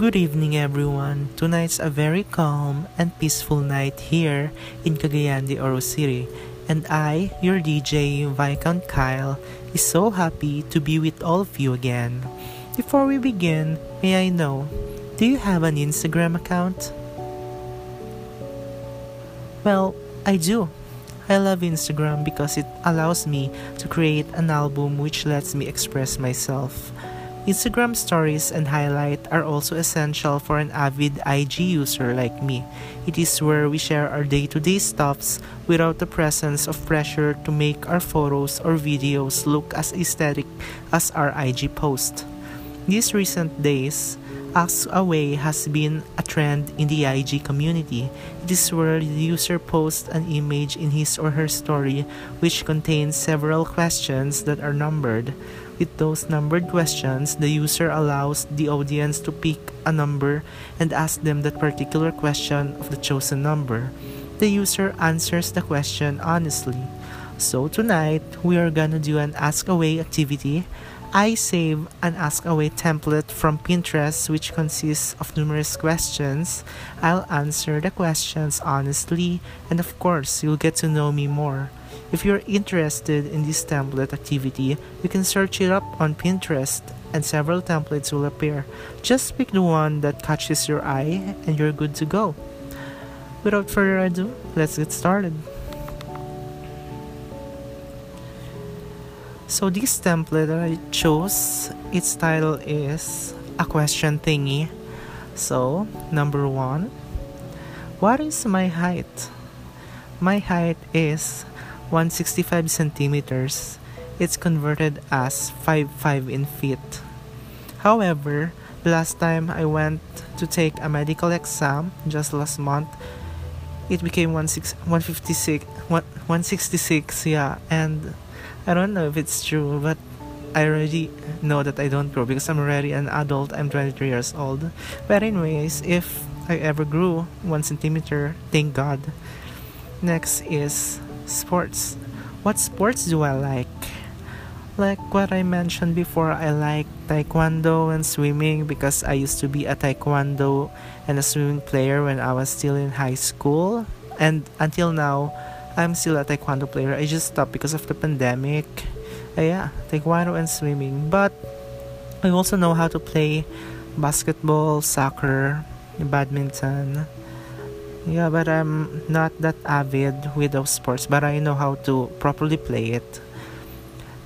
Good evening, everyone. Tonight's a very calm and peaceful night here in Cagayan de Oro City, and I, your DJ Viscount Kyle, is so happy to be with all of you again. Before we begin, may I know, do you have an Instagram account? Well, I do. I love Instagram because it allows me to create an album which lets me express myself. Instagram stories and highlight are also essential for an avid IG user like me. It is where we share our day-to-day stuffs without the presence of pressure to make our photos or videos look as aesthetic as our IG post. These recent days, Ask Away has been a trend in the IG community. It is where the user posts an image in his or her story which contains several questions that are numbered. With those numbered questions, the user allows the audience to pick a number and ask them that particular question of the chosen number. The user answers the question honestly. So tonight, we are gonna do an Ask Away activity I save an Ask Away template from Pinterest which consists of numerous questions. I'll answer the questions honestly, and of course, you'll get to know me more. If you're interested in this template activity, you can search it up on Pinterest and several templates will appear. Just pick the one that catches your eye and you're good to go. Without further ado, let's get started. So this template that I chose, its title is a question thingy. So number one, what is my height? My height is 165 centimeters. It's converted as 5'5 in feet. However, last time I went to take a medical exam just last month, it became 156 166 yeah and I don't know if it's true, but I already know that I don't grow because I'm already an adult. I'm 23 years old. But anyways, if I ever grew one centimeter, thank God. Next is sports. What sports do I like? Like what I mentioned before, I like taekwondo and swimming because I used to be a taekwondo and a swimming player when I was still in high school. And until now, I'm still a taekwondo player. I just stopped because of the pandemic. Uh, yeah, taekwondo and swimming. But I also know how to play basketball, soccer, badminton. Yeah, but I'm not that avid with those sports, but I know how to properly play it.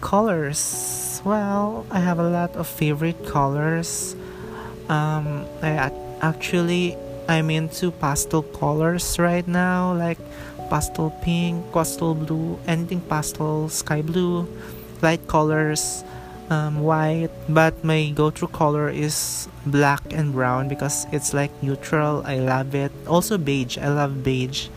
Colors. Well, I have a lot of favorite colors. Um, I actually I'm into pastel colors right now, like pastel pink, pastel blue, anything pastel, sky blue, light colors, um, white. But my go-to color is black and brown because it's like neutral. I love it. Also beige. I love beige.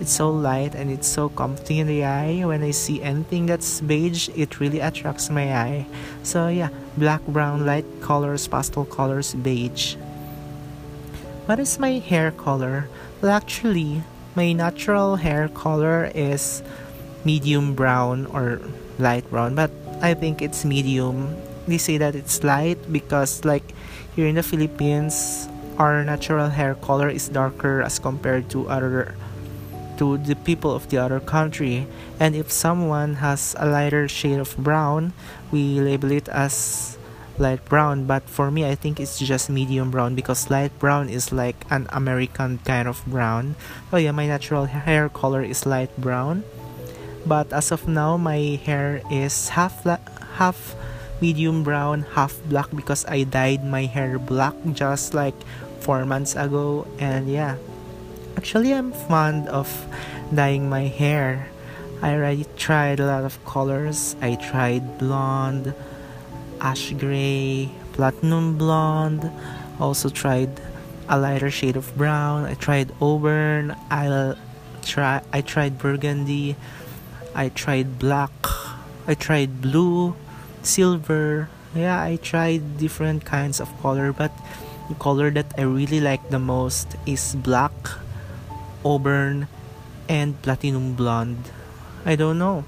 It's so light and it's so comfy in the eye. When I see anything that's beige, it really attracts my eye. So yeah, black, brown, light colors, pastel colors, beige. What is my hair color? Well, actually, my natural hair color is medium brown or light brown, but I think it's medium. They say that it's light because, like, here in the Philippines, our natural hair color is darker as compared to other to the people of the other country. And if someone has a lighter shade of brown we label it as light brown. But for me i think it's just medium brown because light brown is like an american kind of brown. Oh yeah my natural hair color is light brown but as of now my hair is half half medium brown half black because i dyed my hair black just like four months ago and yeah actually i'm fond of dyeing my hair i already tried a lot of colors i tried blonde ash gray, platinum blonde. Also tried a lighter shade of brown. I tried auburn. I try I tried burgundy. I tried black. I tried blue, silver. Yeah, I tried different kinds of color, but the color that I really like the most is black, auburn, and platinum blonde. I don't know.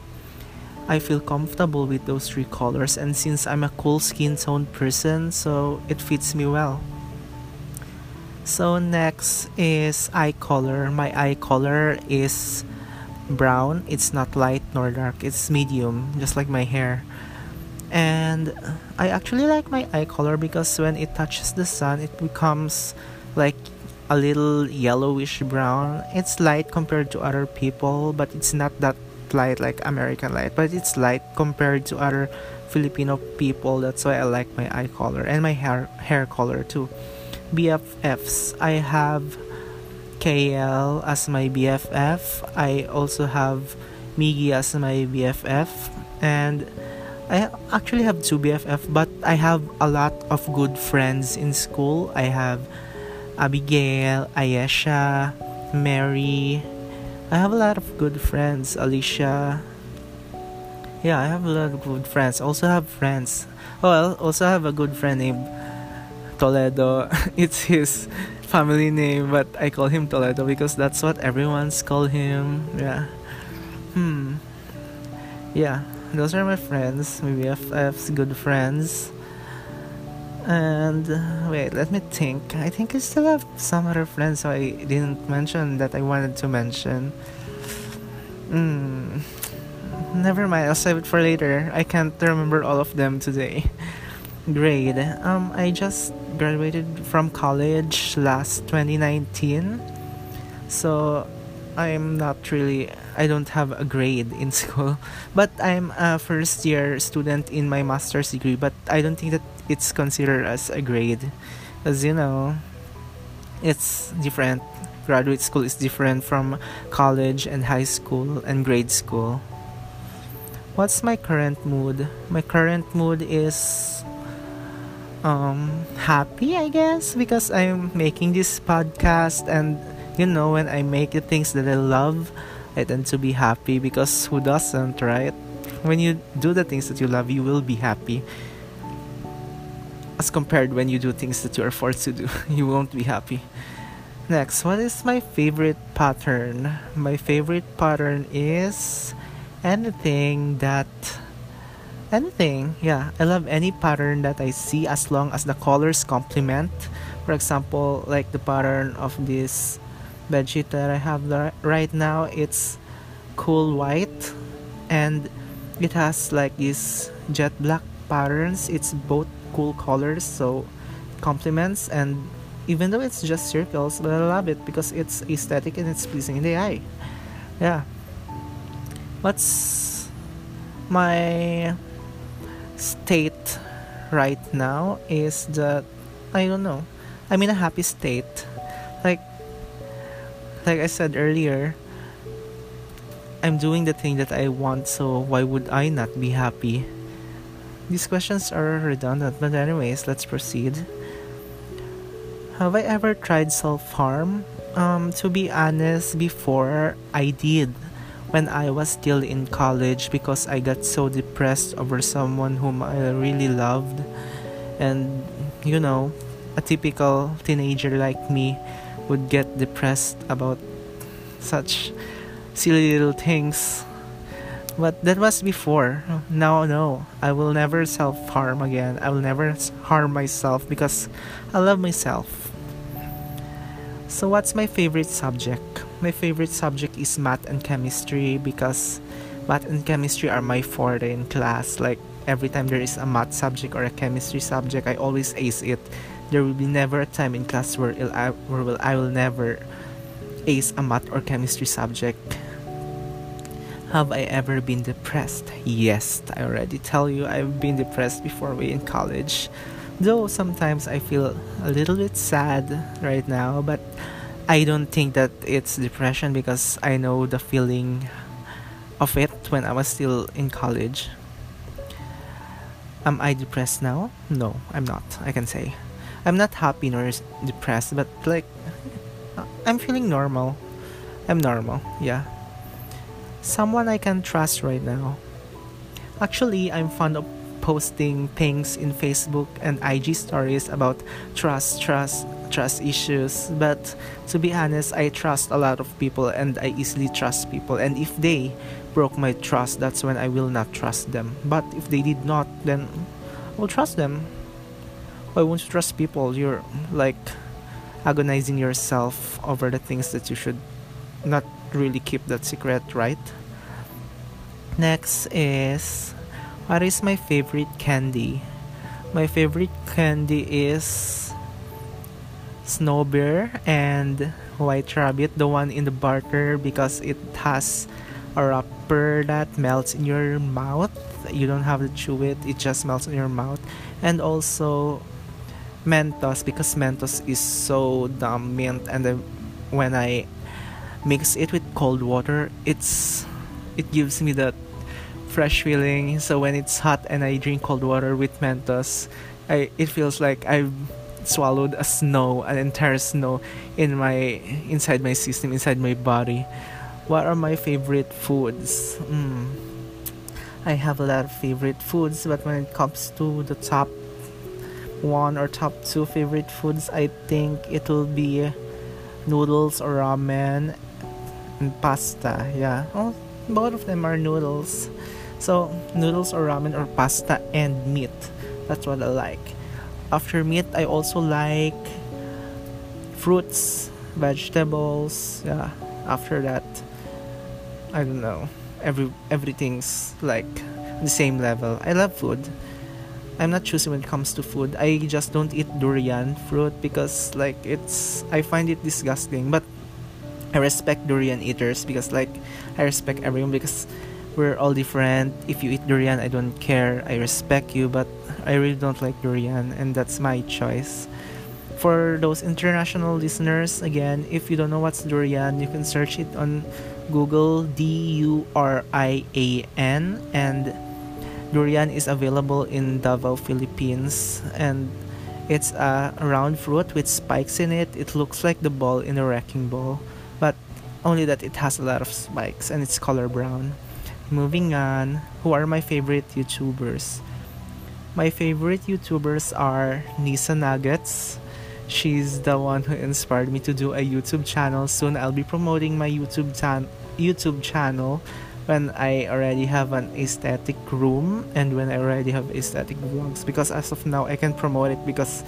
I feel comfortable with those three colors and since I'm a cool skin tone person so it fits me well. So next is eye color. My eye color is brown. It's not light nor dark. It's medium, just like my hair. And I actually like my eye color because when it touches the sun, it becomes like a little yellowish brown. It's light compared to other people, but it's not that light like American light, but it's light compared to other Filipino people. That's why I like my eye color and my hair hair color too. BFFs. I have KL as my BFF. I also have Miggy as my BFF and I actually have two BFF, but I have a lot of good friends in school. I have Abigail, Ayesha, Mary. I have a lot of good friends. Alicia. Yeah, I have a lot of good friends. Also have friends. I also have a good friend named Toledo. it's his family name, but I call him Toledo because that's what everyone's call him. Yeah. Hmm. Yeah, those are my friends. Maybe I have good friends. And wait, let me think. I think I still have some other friends so I didn't mention that I wanted to mention. Hmm. Never mind, I'll save it for later. I can't remember all of them today. Grade. Um, I just graduated from college last 2019. So I'm not really I don't have a grade in school, but I'm a first year student in my master's degree. But I don't think that it's considered as a grade, as you know, it's different. Graduate school is different from college and high school and grade school. What's my current mood? My current mood is um happy, I guess, because I'm making this podcast and you know when I make the things that I love I tend to be happy because who doesn't, right? When you do the things that you love, you will be happy. As compared when you do things that you are forced to do, you won't be happy. Next, what is my favorite pattern? My favorite pattern is anything that anything. Yeah, I love any pattern that I see as long as the colors complement. For example, like the pattern of this bedsheet that I have right now it's cool white and it has like these jet black patterns it's both cool colors so complements and even though it's just circles but I love it because it's aesthetic and it's pleasing in the eye yeah what's my state right now is that I don't know I'm in a happy state like like I said earlier, I'm doing the thing that I want, so why would I not be happy? These questions are redundant, but, anyways, let's proceed. Have I ever tried self harm? Um, to be honest, before I did when I was still in college because I got so depressed over someone whom I really loved. And, you know, a typical teenager like me would get depressed about such silly little things. But that was before. Now, no. I will never self harm again. I will never harm myself because I love myself. So, what's my favorite subject? My favorite subject is math and chemistry because math and chemistry are my forte in class. Like, every time there is a math subject or a chemistry subject, I always ace it there will be never a time in class where, I, where will, I will never ace a math or chemistry subject. Have I ever been depressed? Yes, I already tell you I've been depressed before we in college. Though sometimes I feel a little bit sad right now, but I don't think that it's depression because I know the feeling of it when I was still in college. Am I depressed now? No, I'm not, I can say. I'm not happy nor depressed, but like I'm feeling normal. I'm normal, yeah. Someone I can trust right now. Actually, I'm fond of posting things in Facebook and IG stories about trust, trust, trust issues. But to be honest, I trust a lot of people and I easily trust people. And if they broke my trust, that's when I will not trust them. But if they did not, then I will trust them why won't you trust people you're like agonizing yourself over the things that you should not really keep that secret, right? Next is what is my favorite candy? My favorite candy is Snow Bear and White Rabbit, the one in the barter because it has a wrapper that melts in your mouth. You don't have to chew it, it just melts in your mouth. And also Mentos because Mentos is so damn mint and then when I mix it with cold water it's it gives me that fresh feeling so when it's hot and I drink cold water with Mentos I it feels like I've swallowed a snow an entire snow in my inside my system inside my body what are my favorite foods mm. I have a lot of favorite foods but when it comes to the top one or top two favorite foods, I think it will be noodles or ramen and pasta. Yeah, well, both of them are noodles. So, noodles or ramen or pasta and meat. That's what I like. After meat, I also like fruits, vegetables. Yeah, after that, I don't know. Every everything's like the same level. I love food. I'm not choosy when it comes to food. I just don't eat durian fruit because like it's I find it disgusting. But I respect durian eaters because like I respect everyone because we're all different. If you eat durian, I don't care. I respect you, but I really don't like durian and that's my choice. For those international listeners, again, if you don't know what's durian, you can search it on Google D U R I A N and Durian is available in Davao, Philippines, and it's a round fruit with spikes in it. It looks like the ball in a wrecking ball, but only that it has a lot of spikes and it's color brown. Moving on, who are my favorite YouTubers? My favorite YouTubers are Nisa Nuggets. She's the one who inspired me to do a YouTube channel. Soon I'll be promoting my YouTube tan- YouTube channel when I already have an aesthetic room and when I already have aesthetic vlogs because as of now I can promote it because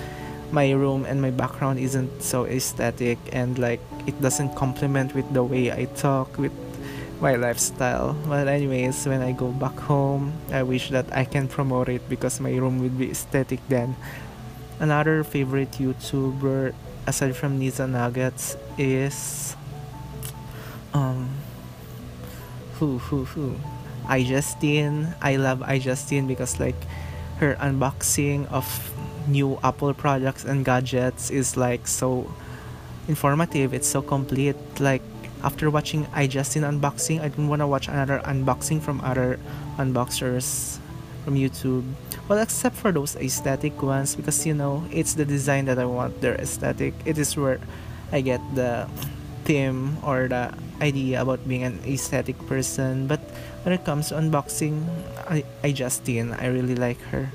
my room and my background isn't so aesthetic and like it doesn't complement with the way I talk with my lifestyle. But anyways, when I go back home, I wish that I can promote it because my room would be aesthetic then. Another favorite YouTuber aside from Nisa Nuggets is um who who who iJustine I love iJustine because like her unboxing of new Apple products and gadgets is like so informative it's so complete like after watching iJustine unboxing I don't want to watch another unboxing from other unboxers from YouTube. Well except for those aesthetic ones because you know it's the design that I want their aesthetic. It is where I get the theme or the idea about being an aesthetic person. But when it comes to unboxing I, iJustine I really like her.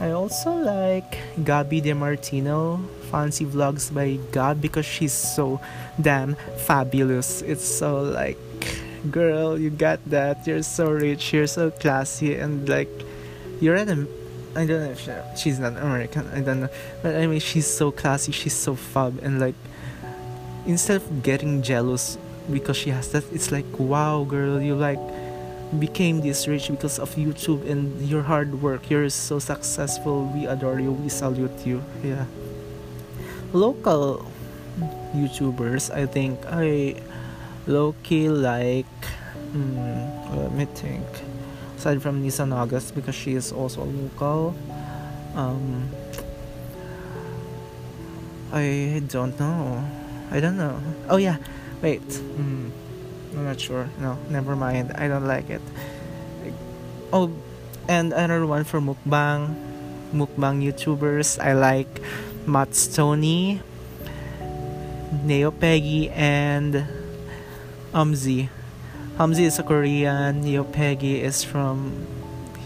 I also like Gabi DeMartino fancy vlogs by God because she's so damn fabulous. It's so like girl you got that. You're so rich. You're so classy and like you're at a I don't know if she, she's not American I don't know. But I mean she's so classy. She's so fab and like instead of getting jealous because she has that it's like wow girl you like became this rich because of youtube and your hard work. You're so successful. We adore you. We salute you. Yeah local youtubers i think i low-key like hmm, let me think aside from Nisa Nuggets because she is also local um I don't know I don't know. Oh yeah, wait. Hmm. I'm not sure. No, never mind. I don't like it. Oh, and another one for mukbang, mukbang YouTubers. I like Matt Stonie, Neo Peggy, and Umzi. Umzi is a Korean. Neo Peggy is from.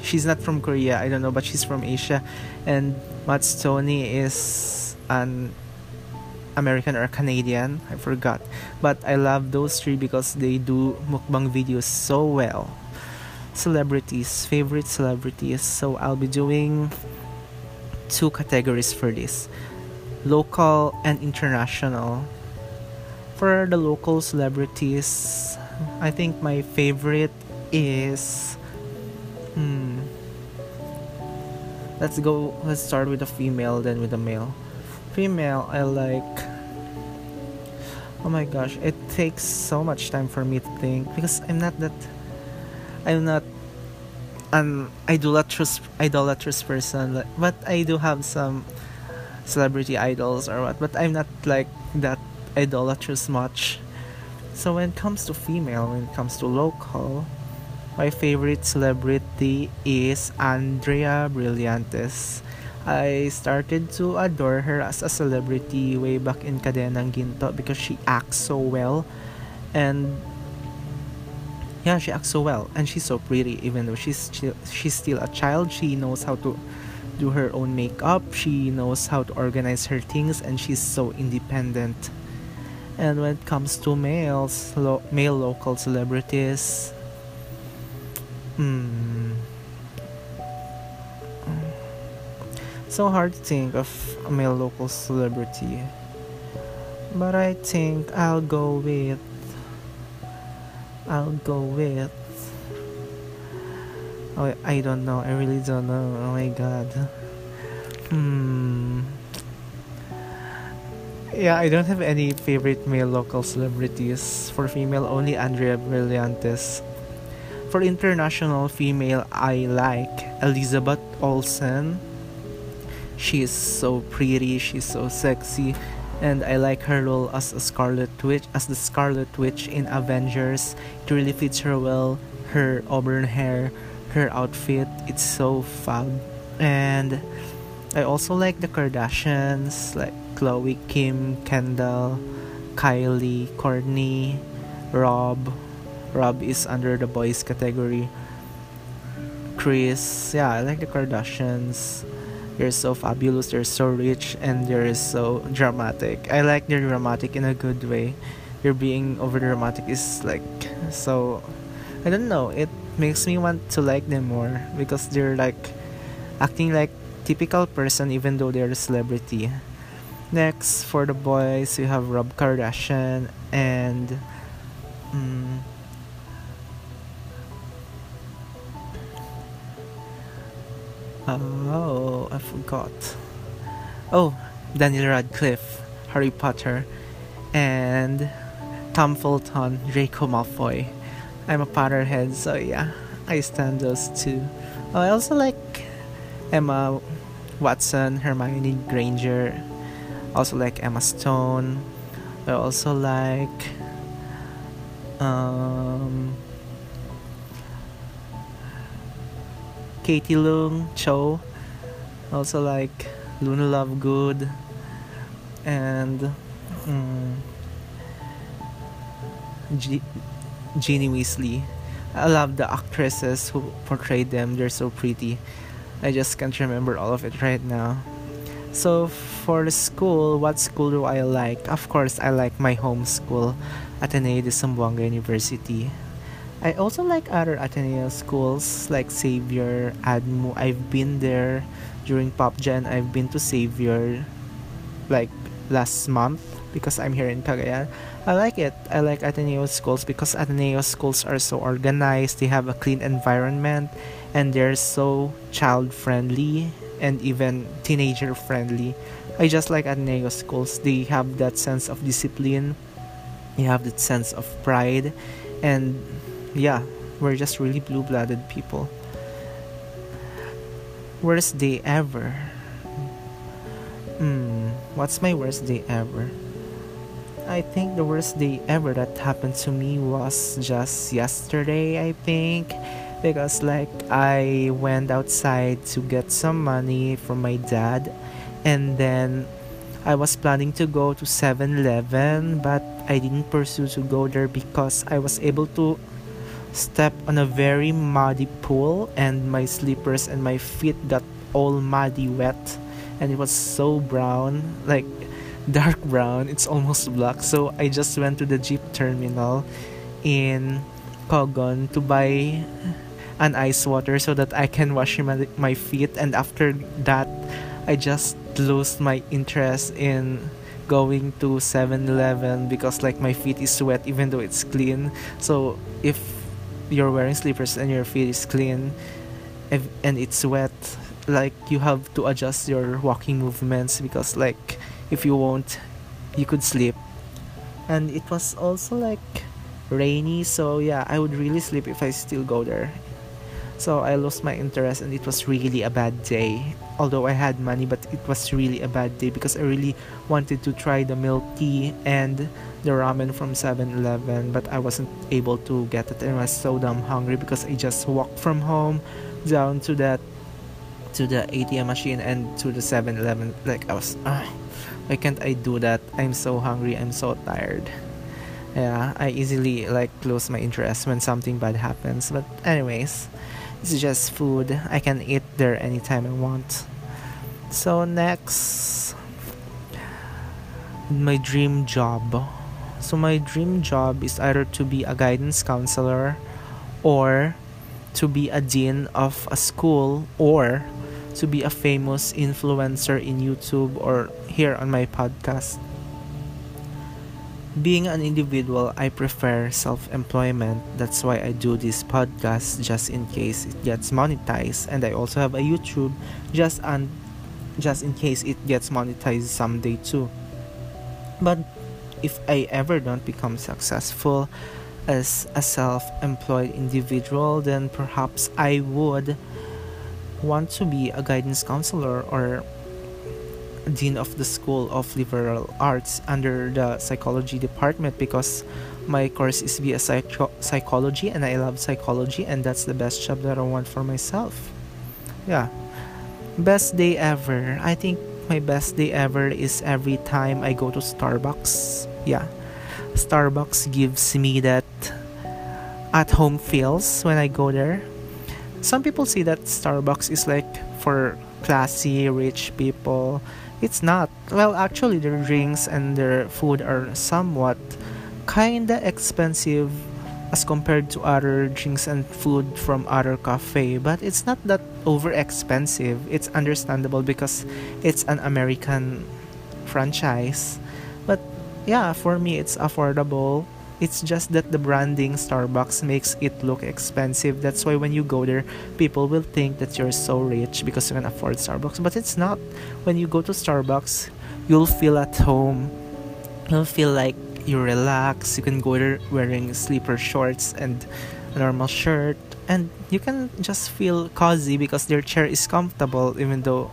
She's not from Korea. I don't know, but she's from Asia, and Matt Stonie is an American or Canadian, I forgot. But I love those three because they do mukbang videos so well. Celebrities, favorite celebrities. So I'll be doing two categories for this. Local and international. For the local celebrities, I think my favorite is. Hmm. Let's go. Let's start with the female, then with the male. Female, I like. Oh my gosh, it takes so much time for me to think because I'm not that. I'm not an idolatrous idolatrous person, but I do have some celebrity idols or what. But I'm not like that idolatrous much. So when it comes to female, when it comes to local, my favorite celebrity is Andrea Brillantes. I started to adore her as a celebrity way back in Kadenang Ginto because she acts so well and yeah, she acts so well and she's so pretty even though she's she's still a child, she knows how to do her own makeup, she knows how to organize her things and she's so independent. And when it comes to males, lo- male local celebrities, hmm, so hard to think of a male local celebrity. But I think I'll go with. I'll go with. Oh, I don't know. I really don't know. Oh my god. Hmm yeah, I don't have any favorite male local celebrities. For female, only Andrea Brillantes. For international female, I like Elizabeth Olsen. She is so pretty, she's so sexy, and I like her role as a Scarlet Witch, as the Scarlet Witch in Avengers. It really fits her well. Her auburn hair, her outfit, it's so fab. And I also like the Kardashians, like Khloe, Kim, Kendall, Kylie, Kourtney, Rob. Rob is under the boys category. chris yeah, I like the Kardashians. They're so fabulous, they're so rich, and they're so dramatic. I like their dramatic in a good way. Their being over dramatic is like so. I don't know. It makes me want to like them more because they're like acting like typical person even though they're a celebrity. Next, for the boys, we have Rob Kardashian and. Um, oh, I forgot. Oh, Daniel Radcliffe, Harry Potter, and Tom Felton, Draco Malfoy. I'm a Potterhead, so yeah, I stand those two. Oh, I also like Emma Watson, Hermione Granger, also like Emma Stone. I also like um, Katie Leung Cho. Also like Luna Lovegood and um, G- Ginny Weasley. I love the actresses who portrayed them. They're so pretty. I just can't remember all of it right now. So for the school, what school do I like? Of course, I like my home school, Ateneo de Zamboanga University. I also like other Ateneo schools like Xavier, ADMU. I've been there during PopGen. I've been to Xavier like last month because I'm here in Cagayan. I like it. I like Ateneo schools because Ateneo schools are so organized. They have a clean environment and they're so child friendly and even teenager friendly. I just like Ateneo schools. They have that sense of discipline. They have that sense of pride, and yeah, we're just really blue-blooded people. Worst day ever. Hmm, what's my worst day ever? I think the worst day ever that happened to me was just yesterday, I think. Because like I went outside to get some money from my dad. And then I was planning to go to 7-Eleven but I didn't pursue to go there because I was able to step on a very muddy pool and my slippers and my feet got all muddy wet. And it was so brown. Like dark brown. It's almost black. So I just went to the jeep terminal in Cogon to buy an ice water so that I can wash my, my feet. And after that I just lost my interest in going to 7-Eleven because like my feet is wet even though it's clean. So if you're wearing slippers and your feet is clean if, and it's wet, like you have to adjust your walking movements because like if you won't you could sleep. And it was also like rainy, so yeah, I would really sleep if I still go there. So I lost my interest and it was really a bad day. Although I had money, but it was really a bad day because I really wanted to try the milk tea and the ramen from 7-Eleven, but I wasn't able to get it and I was so damn hungry because I just walked from home down to that to the ATM machine and to the 7-Eleven. Like I was, ah, why can't I do that? I'm so hungry. I'm so tired. Yeah, I easily like lose my interest when something bad happens. But anyways, it's just food. I can eat there anytime I want. So next my dream job. So my dream job is either to be a guidance counselor or to be a dean of a school or to be a famous influencer in YouTube or here on my podcast being an individual, I prefer self employment. That's why I do this podcast just in case it gets monetized. And I also have a YouTube just on just in case it gets monetized someday too. But if I ever don't become successful as a self employed individual, then perhaps I would want to be a guidance counselor or dean of the School of Liberal Arts under the psychology department because my course is via psycho- psychology and I love psychology and that's the best job that I want for myself. Yeah. Best day ever. I think my best day ever is every time I go to Starbucks. Yeah. Starbucks gives me that at home feels when I go there. Some people say that Starbucks is like for classy, rich people. It's not. Well, actually, their drinks and their food are somewhat kinda expensive as compared to other drinks and food from other cafe but it's not that over expensive it's understandable because it's an american franchise. But yeah for me it's affordable it's just that the branding Starbucks makes it look expensive. That's why when you go there, people will think that you're so rich because you can afford Starbucks. But it's not. When you go to Starbucks, you'll feel at home. You'll feel like you relax. You can go there wearing sleeper shorts and a normal shirt. And you can just feel cozy because their chair is comfortable even though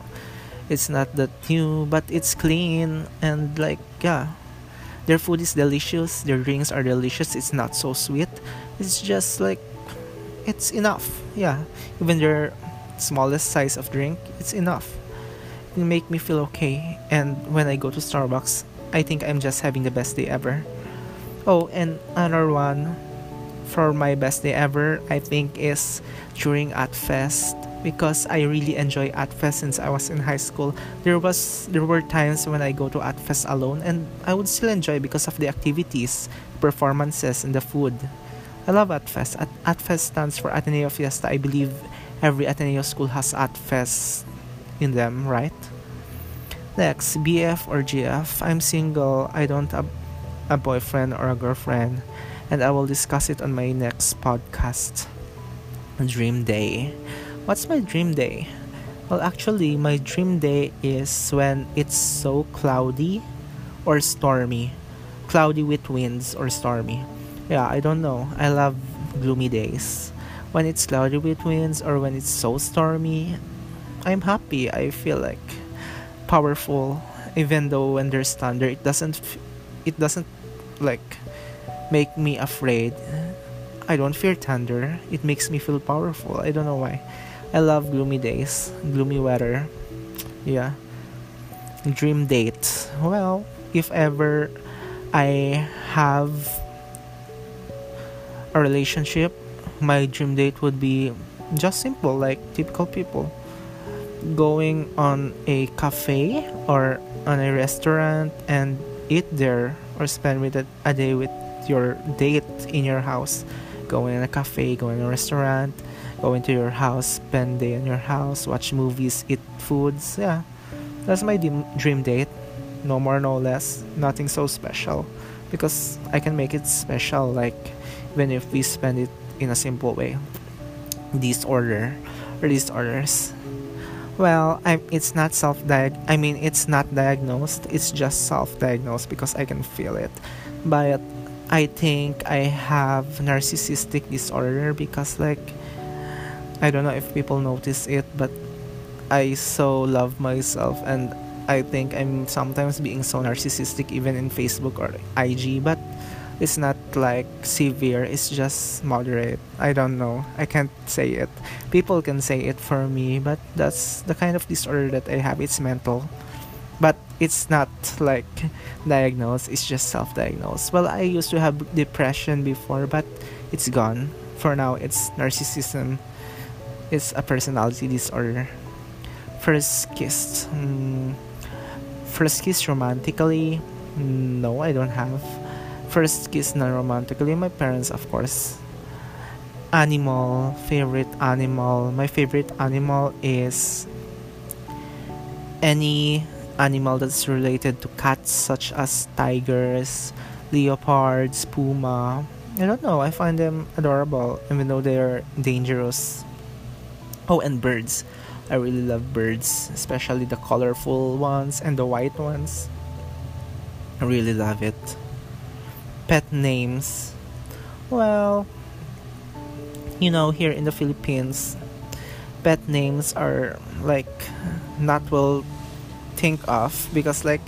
it's not that new, but it's clean and like yeah their food is delicious, their drinks are delicious, it's not so sweet. It's just like it's enough. Yeah. Even their smallest size of drink, it's enough. It make me feel okay. And when I go to Starbucks, I think I'm just having the best day ever. Oh, and another one for my best day ever, I think is during AtFest because I really enjoy AtFest since I was in high school. There was there were times when I go to AtFest alone and I would still enjoy because of the activities, performances and the food. I love AtFest. At AtFest stands for Ateneo Fiesta. I believe every Ateneo school has AtFest in them, right? Next, BF or GF. I'm single. I don't have a boyfriend or a girlfriend, and I will discuss it on my next podcast. Dream Day. What's my dream day? Well, actually, my dream day is when it's so cloudy or stormy. Cloudy with winds or stormy. Yeah, I don't know. I love gloomy days. When it's cloudy with winds or when it's so stormy, I'm happy. I feel like powerful even though when there's thunder it doesn't it doesn't like make me afraid i don't fear thunder it makes me feel powerful i don't know why I love gloomy days, gloomy weather. Yeah. Dream date. Well, if ever I have a relationship, my dream date would be just simple, like typical people. Going on a cafe or on a restaurant and eat there or spend with a, a day with your date in your house. Going in a cafe, going in a restaurant, go into your house, spend day in your house, watch movies, eat foods. Yeah, That's my dream date. No more, no less. Nothing so special. Because I can make it special, like, even if we spend it in a simple way. This order, or these orders. Well, I, it's not self diag. I mean, it's not diagnosed. It's just self diagnosed because I can feel it. But I think I have narcissistic disorder because, like, I don't know if people notice it, but I so love myself and I think I'm sometimes being so narcissistic even in Facebook or IG, but it's not like severe, it's just moderate. I don't know. I can't say it. People can say it for me, but that's the kind of disorder that I have. It's mental. But it's not like diagnosed, it's just self diagnosed. Well, I used to have depression before, but it's gone. For now, it's narcissism. It's a personality disorder. First kiss. Mm, first kiss romantically? No, I don't have. First kiss non romantically? My parents, of course. Animal, favorite animal. My favorite animal is any animal that's related to cats, such as tigers, leopards, puma. I don't know, I find them adorable, even though they're dangerous. Oh, and birds. I really love birds, especially the colorful ones and the white ones. I really love it. Pet names. Well, you know, here in the Philippines, pet names are like not well think of because like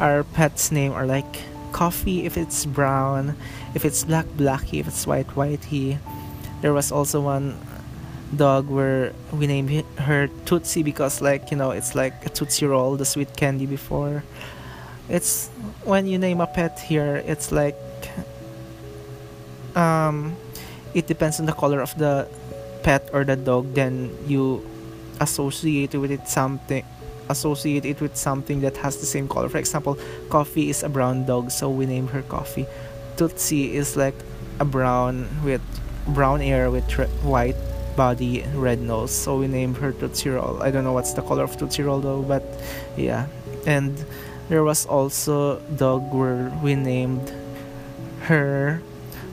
our pet's name are like coffee if it's brown, if it's black blacky, if it's white whitey. There was also one dog where we named her Tootsie because like you know it's like a Tootsie Roll, the sweet candy before. It's when you name a pet here, it's like um, it depends on the color of the pet or the dog. Then you associate with it something associate it with something that has the same color. For example, Coffee is a brown dog, so we name her Coffee. Tootsie is like a brown with brown hair with white body red nose. So we named her Tootsie I don't know what's the color of Tootsie though but yeah. And there was also dog where we named her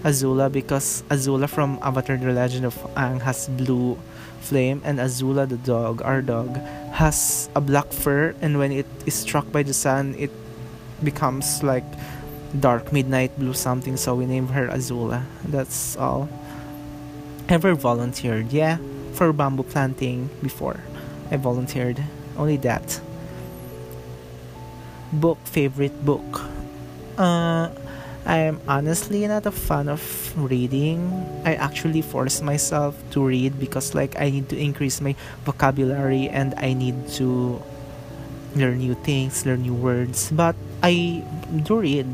Azula because Azula from Avatar The Legend of Aang has blue flame and Azula the dog our dog has a black fur. And when it is struck by the sun it becomes like dark midnight blue something. So we named her Azula. That's all ever volunteered. Yeah, for bamboo planting before. I volunteered. Only that. Book favorite book. Uh I'm honestly not a fan of reading. I actually force myself to read because like I need to increase my vocabulary and I need to learn new things, learn new words. But I do read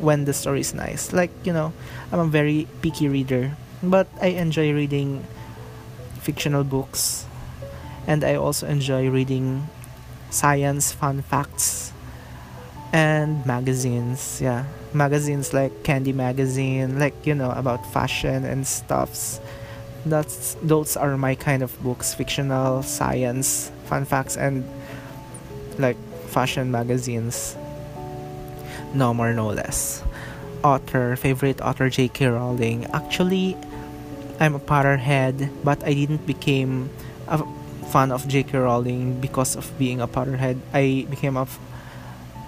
when the story is nice. Like, you know, I'm a very picky reader but I enjoy reading fictional books. And I also enjoy reading science fun facts and magazines. Yeah magazines like candy magazine like you know about fashion and stuffs. That's those are my kind of books fictional science fun facts and like fashion magazines. No more no less. Author favorite author j.k rowling. Actually I'm a Potterhead, but I didn't become a fan of J.K. Rowling because of being a Potterhead. I became a f-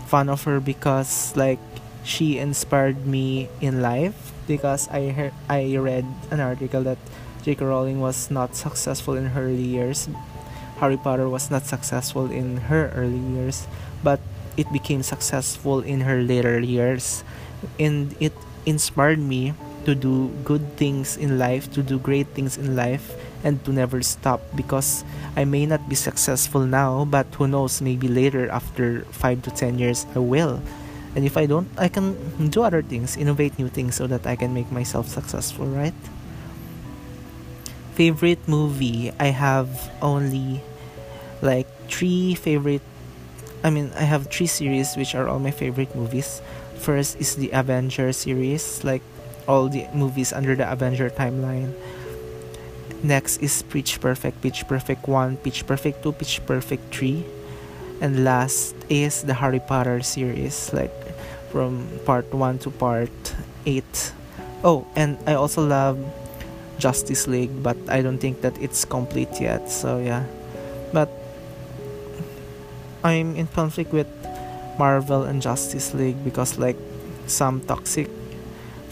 fan of her because like she inspired me in life because I heard I read an article that J.K. Rowling was not successful in her early years. Harry Potter was not successful in her early years, but it became successful in her later years, and it inspired me to do good things in life, to do great things in life, and to never stop because I may not be successful now, but who knows, maybe later after 5 to 10 years, I will. And if I don't, I can do other things, innovate new things so that I can make myself successful, right? Favorite movie? I have only like three favorite. I mean, I have three series which are all my favorite movies. First is the Avenger series, like all the movies under the Avenger timeline. Next is Pitch Perfect, Pitch Perfect 1, Pitch Perfect 2, Pitch Perfect 3. And last is the Harry Potter series, like from part 1 to part 8. Oh, and I also love Justice League, but I don't think that it's complete yet. So yeah. But I'm in conflict with Marvel and Justice League because like some toxic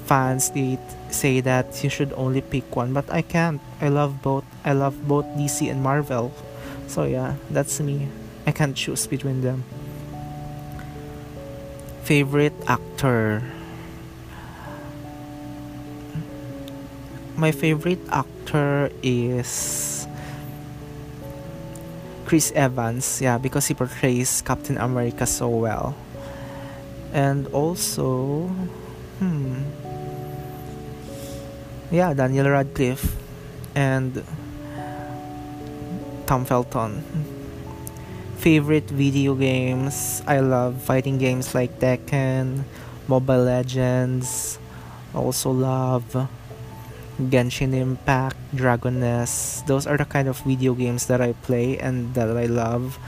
fans they say that you should only pick one, but I can't. I love both. I love both DC and Marvel. So yeah, that's me. I can't choose between them. Favorite actor. My favorite actor is Chris Evans, yeah, because he portrays Captain America so well. And also, hmm, yeah, Daniel Radcliffe and Tom Felton. Favorite video games? I love fighting games like Tekken, Mobile Legends. Also love Genshin Impact, Dragon Nest. Those are the kind of video games that I play and that I love.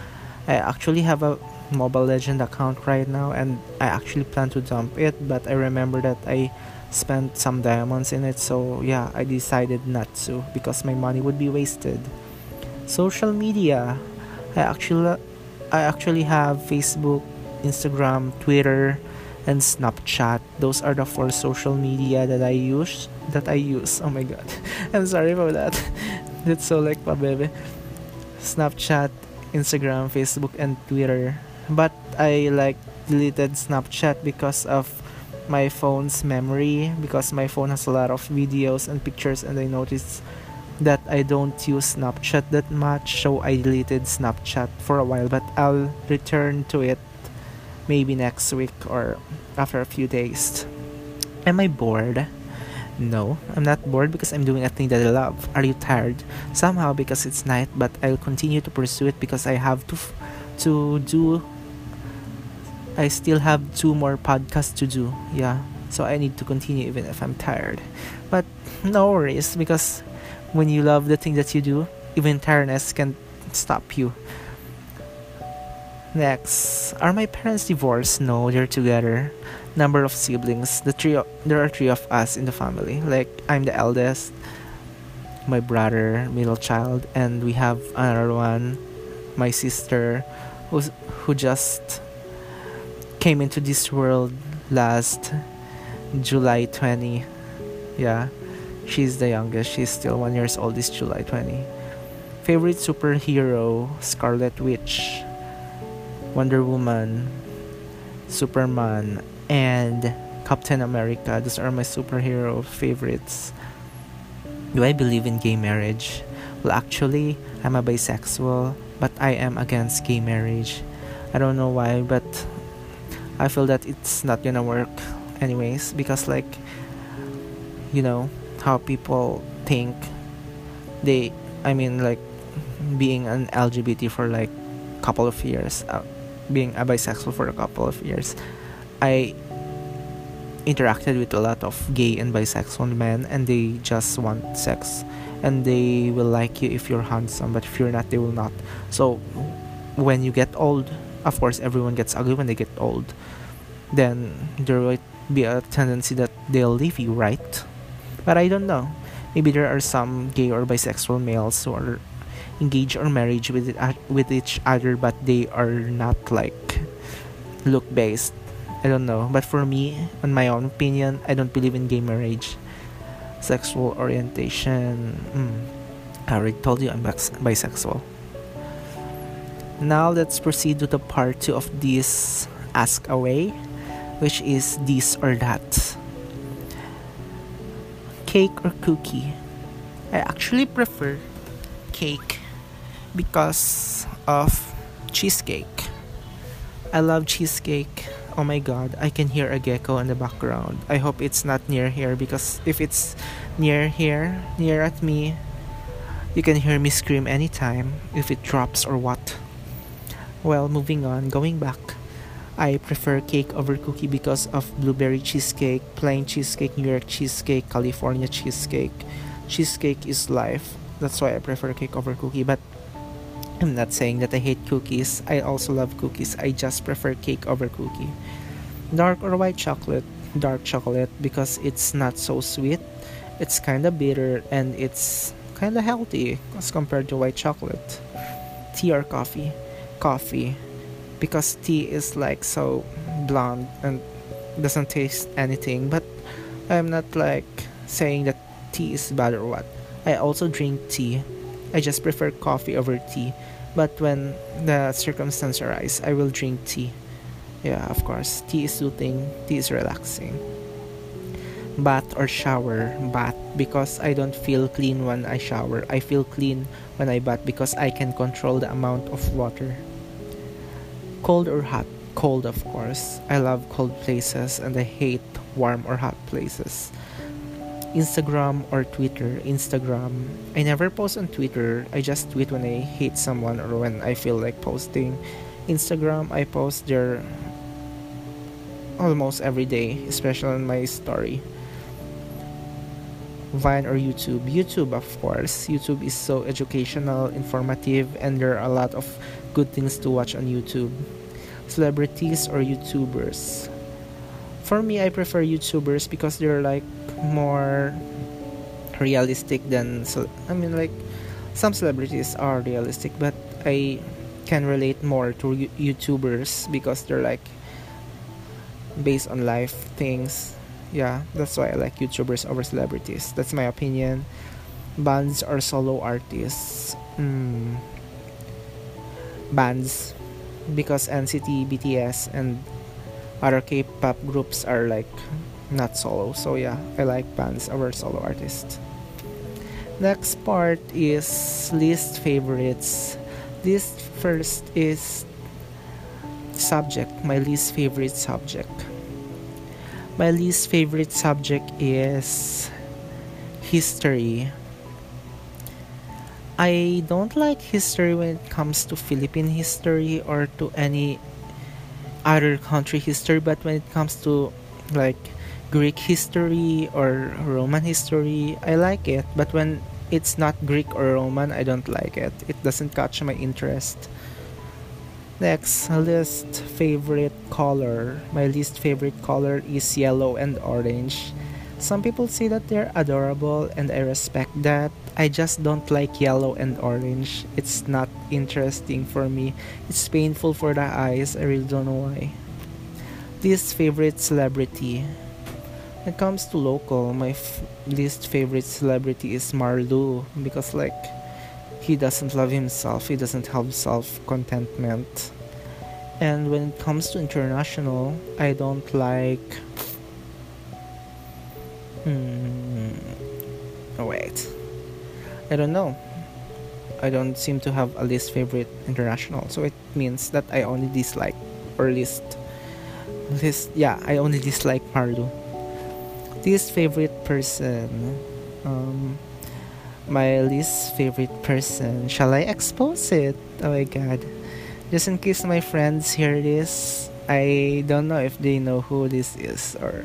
I actually have a Mobile Legend account right now and I actually plan to dump it, but I remember that I spent some diamonds in it, so yeah, I decided not to because my money would be wasted. Social media. I actually I actually have Facebook, Instagram, Twitter, and Snapchat. Those are the four social media that I use. That I use. Oh my god. I'm sorry for that. That's so like pa baby. Snapchat, Instagram, Facebook, and Twitter. But I like deleted Snapchat because of my phone's memory because my phone has a lot of videos and pictures and I noticed that I don't use Snapchat that much so I deleted Snapchat for a while but I'll return to it maybe next week or after a few days. Am I bored? No, I'm not bored because I'm doing a thing that I love. Are you tired? Somehow because it's night, but I'll continue to pursue it because I have to f- to do I still have two more podcasts to do. Yeah. So I need to continue even if I'm tired. But no worries because when you love the thing that you do, even tiredness can stop you. Next, are my parents divorced? No, they're together. Number of siblings. The three. there are three of us in the family. Like I'm the eldest, my brother, middle child, and we have another one, my sister, who's who just came into this world last July 20. Yeah, she's the youngest. She's still one years old. This July 20. Favorite superhero: Scarlet Witch. Wonder Woman, Superman, and Captain America. Those are my superhero favorites. Do I believe in gay marriage? Well, actually, I'm a bisexual, but I am against gay marriage. I don't know why, but I feel that it's not gonna work anyways because, like, you know, how people think they, I mean, like, being an LGBT for like couple of years. Uh, being a bisexual for a couple of years, I interacted with a lot of gay and bisexual men, and they just want sex, and they will like you if you're handsome, but if you're not, they will not. So, when you get old, of course, everyone gets ugly when they get old. Then there will be a tendency that they'll leave you, right? But I don't know. Maybe there are some gay or bisexual males who are engaged or marriage with it, uh, with each other but they are not like look based i don't know but for me in my own opinion i don't believe in gay marriage sexual orientation mm, i already told you i'm bisexual now let's proceed to the part two of this ask away which is this or that cake or cookie i actually prefer cake because of cheesecake. I love cheesecake. Oh my god, I can hear a gecko in the background. I hope it's not near here because if it's near here, near at me, you can hear me scream anytime if it drops or what. Well, moving on, going back. I prefer cake over cookie because of blueberry cheesecake, plain cheesecake, New York cheesecake, California cheesecake. Cheesecake is life. That's why I prefer cake over cookie. But I'm not saying that I hate cookies. I also love cookies. I just prefer cake over cookie. Dark or white chocolate? Dark chocolate because it's not so sweet. It's kind of bitter and it's kind of healthy as compared to white chocolate. Tea or coffee? Coffee because tea is like so bland and doesn't taste anything. But I'm not like saying that tea is bad or what. I also drink tea. I just prefer coffee over tea but when the circumstance arise, I will drink tea. Yeah, of course. Tea is soothing, tea is relaxing. Bath or shower? Bath because I don't feel clean when I shower. I feel clean when I bath because I can control the amount of water. Cold or hot? Cold, of course. I love cold places and I hate warm or hot places. Instagram or Twitter. Instagram. I never post on Twitter. I just tweet when I hate someone or when I feel like posting. Instagram, I post there almost every day, especially on my story. Vine or YouTube? YouTube, of course. YouTube is so educational, informative, and there are a lot of good things to watch on YouTube. Celebrities or YouTubers? For me, I prefer YouTubers because they're like more realistic than I mean like some celebrities are realistic but I can relate more to YouTubers because they're like based on life things yeah that's why I like YouTubers over celebrities that's my opinion bands or solo artists mm. bands because NCT BTS and other K-pop groups are like not solo. So yeah, I like bands over solo artists. Next part is least favorites. Least first is subject, my least favorite subject. My least favorite subject is history. I don't like history when it comes to Philippine history or to any other country history, but when it comes to like Greek history or Roman history, I like it. But when it's not Greek or Roman, I don't like it. It doesn't catch my interest. Next, least favorite color. My least favorite color is yellow and orange. Some people say that they're adorable and I respect that. I just don't like yellow and orange. It's not interesting for me. It's painful for the eyes. I really don't know why. Least favorite celebrity. When it comes to local, my f- least favorite celebrity is Marlou because like he doesn't love himself, he doesn't have self contentment. And when it comes to international, I don't like. Hmm. Wait. I don't know. I don't seem to have a least favorite international, so it means that I only dislike or least. List, yeah, I only dislike Marlou least favorite person um my least favorite person. Shall i expose it? Oh my god. Just in case my friends hear this i don't know if they know who this is or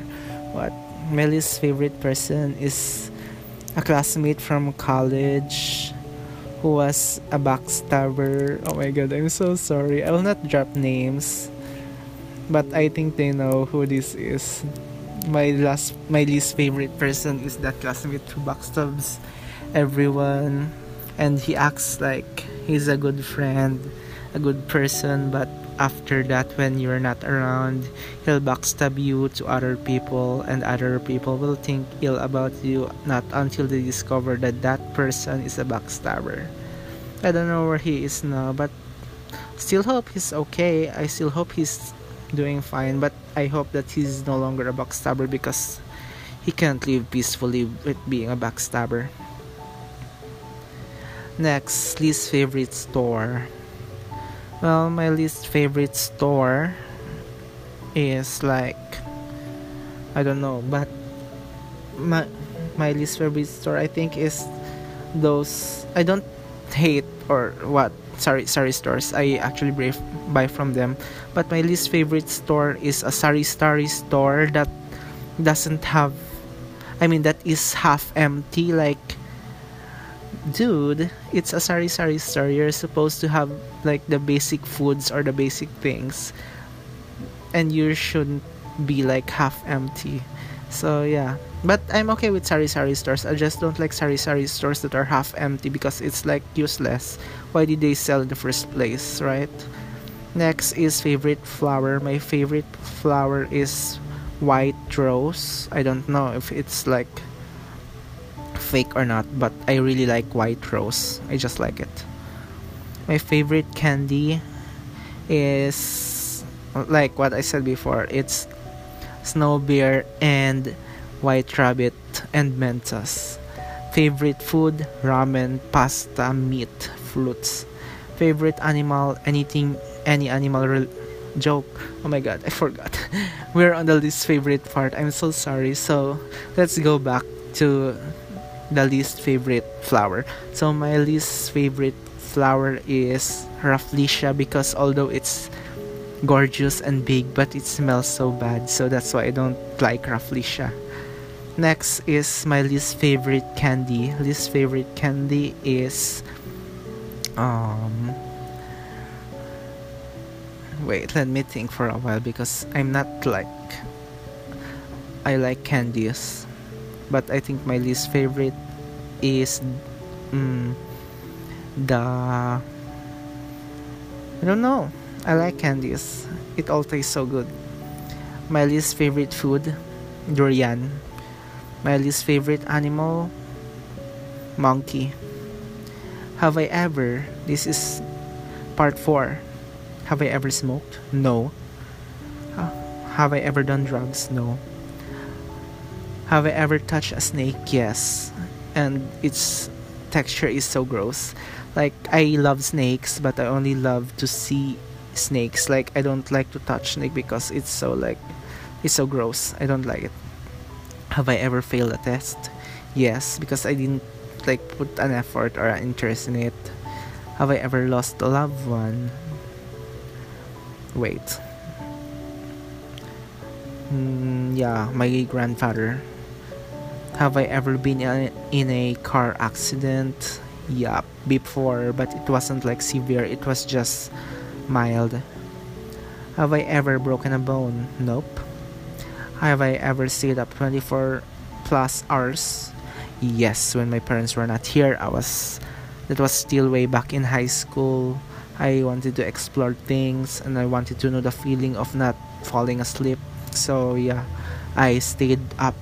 what. My least favorite person is a classmate from college who was a backstabber. Oh my god i'm so sorry. I will not drop names but i think they know who this is. My last my least favorite person is that classmate who backstabs everyone and he acts like he's a good friend a good person but after that when you're not around he'll backstab you to other people and other people will think ill about you not until they discover that that person is a backstabber i don't know where he is now but still hope he's okay i still hope he's doing fine, but I hope that he's no longer a backstabber because he can't live peacefully with being a backstabber. Next, least favorite store. Well, my least favorite store is like I don't know, but my my least favorite store I think is those I don't hate or what sorry sorry stores I actually buy from them but my least favorite store is a Sari Starry store that doesn't have I mean that is half empty like dude, it's a sari sari store. You're supposed to have like the basic foods or the basic things, and you shouldn't be like half empty. So yeah, but I'm okay with sari sari stores. I just don't like sari sari stores that are half empty because it's like useless. Why did they sell in the first place, right? Next is favorite flower. My favorite flower is white rose. I don't know if it's like fake or not, but I really like white rose. I just like it. My favorite candy is like what I said before. It's snow bear and white rabbit and mentos. Favorite food ramen, pasta, meat, fruits. Favorite animal anything any animal re- joke. Oh my god, I forgot. We're on the least favorite part. I'm so sorry. So let's go back to the least favorite flower. So my least favorite flower is Rafflesia because although it's gorgeous and big, but it smells so bad. So that's why I don't like Rafflesia. Next is my least favorite candy. Least favorite candy is um wait, let me think for a while because I'm not like I like candies but I think my least favorite is mm, the I don't know. I like candies. It all tastes so good. My least favorite food, durian. My least favorite animal, monkey. Have I ever? This is part four. Have I ever smoked? No. Have I ever done drugs? No. Have I ever touched a snake? Yes. And its texture is so gross. Like, I love snakes, but I only love to see snakes. Like, I don't like to touch snake because it's so, like, it's so gross. I don't like it. Have I ever failed a test? Yes, because I didn't, like, put an effort or an interest in it. Have I ever lost a loved one? Wait. Mm, yeah, my grandfather have I ever been in a car accident? Yeah, before, but it wasn't like severe, it was just mild. Have I ever broken a bone? Nope. Have I ever stayed up 24 plus hours? Yes, when my parents were not here, I was that was still way back in high school. I wanted to explore things and I wanted to know the feeling of not falling asleep. So yeah, I stayed up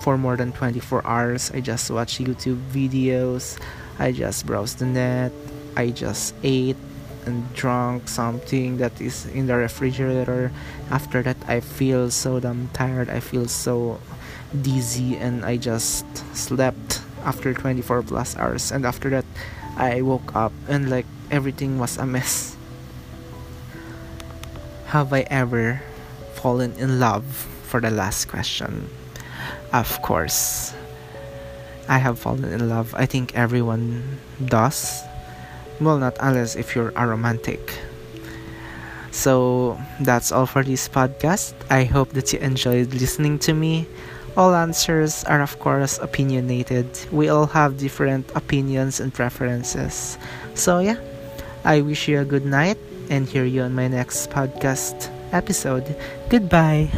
for more than 24 hours. I just watched YouTube videos, I just browsed the net, I just ate and drank something that is in the refrigerator. After that, I feel so damn tired, I feel so dizzy, and I just slept after 24 plus hours. And after that, I woke up and like everything was a mess. Have I ever fallen in love? For the last question. Of course. I have fallen in love. I think everyone does. Well, not unless if you're aromantic. So that's all for this podcast. I hope that you enjoyed listening to me. All answers are, of course, opinionated. We all have different opinions and preferences. So, yeah, I wish you a good night and hear you on my next podcast episode. Goodbye.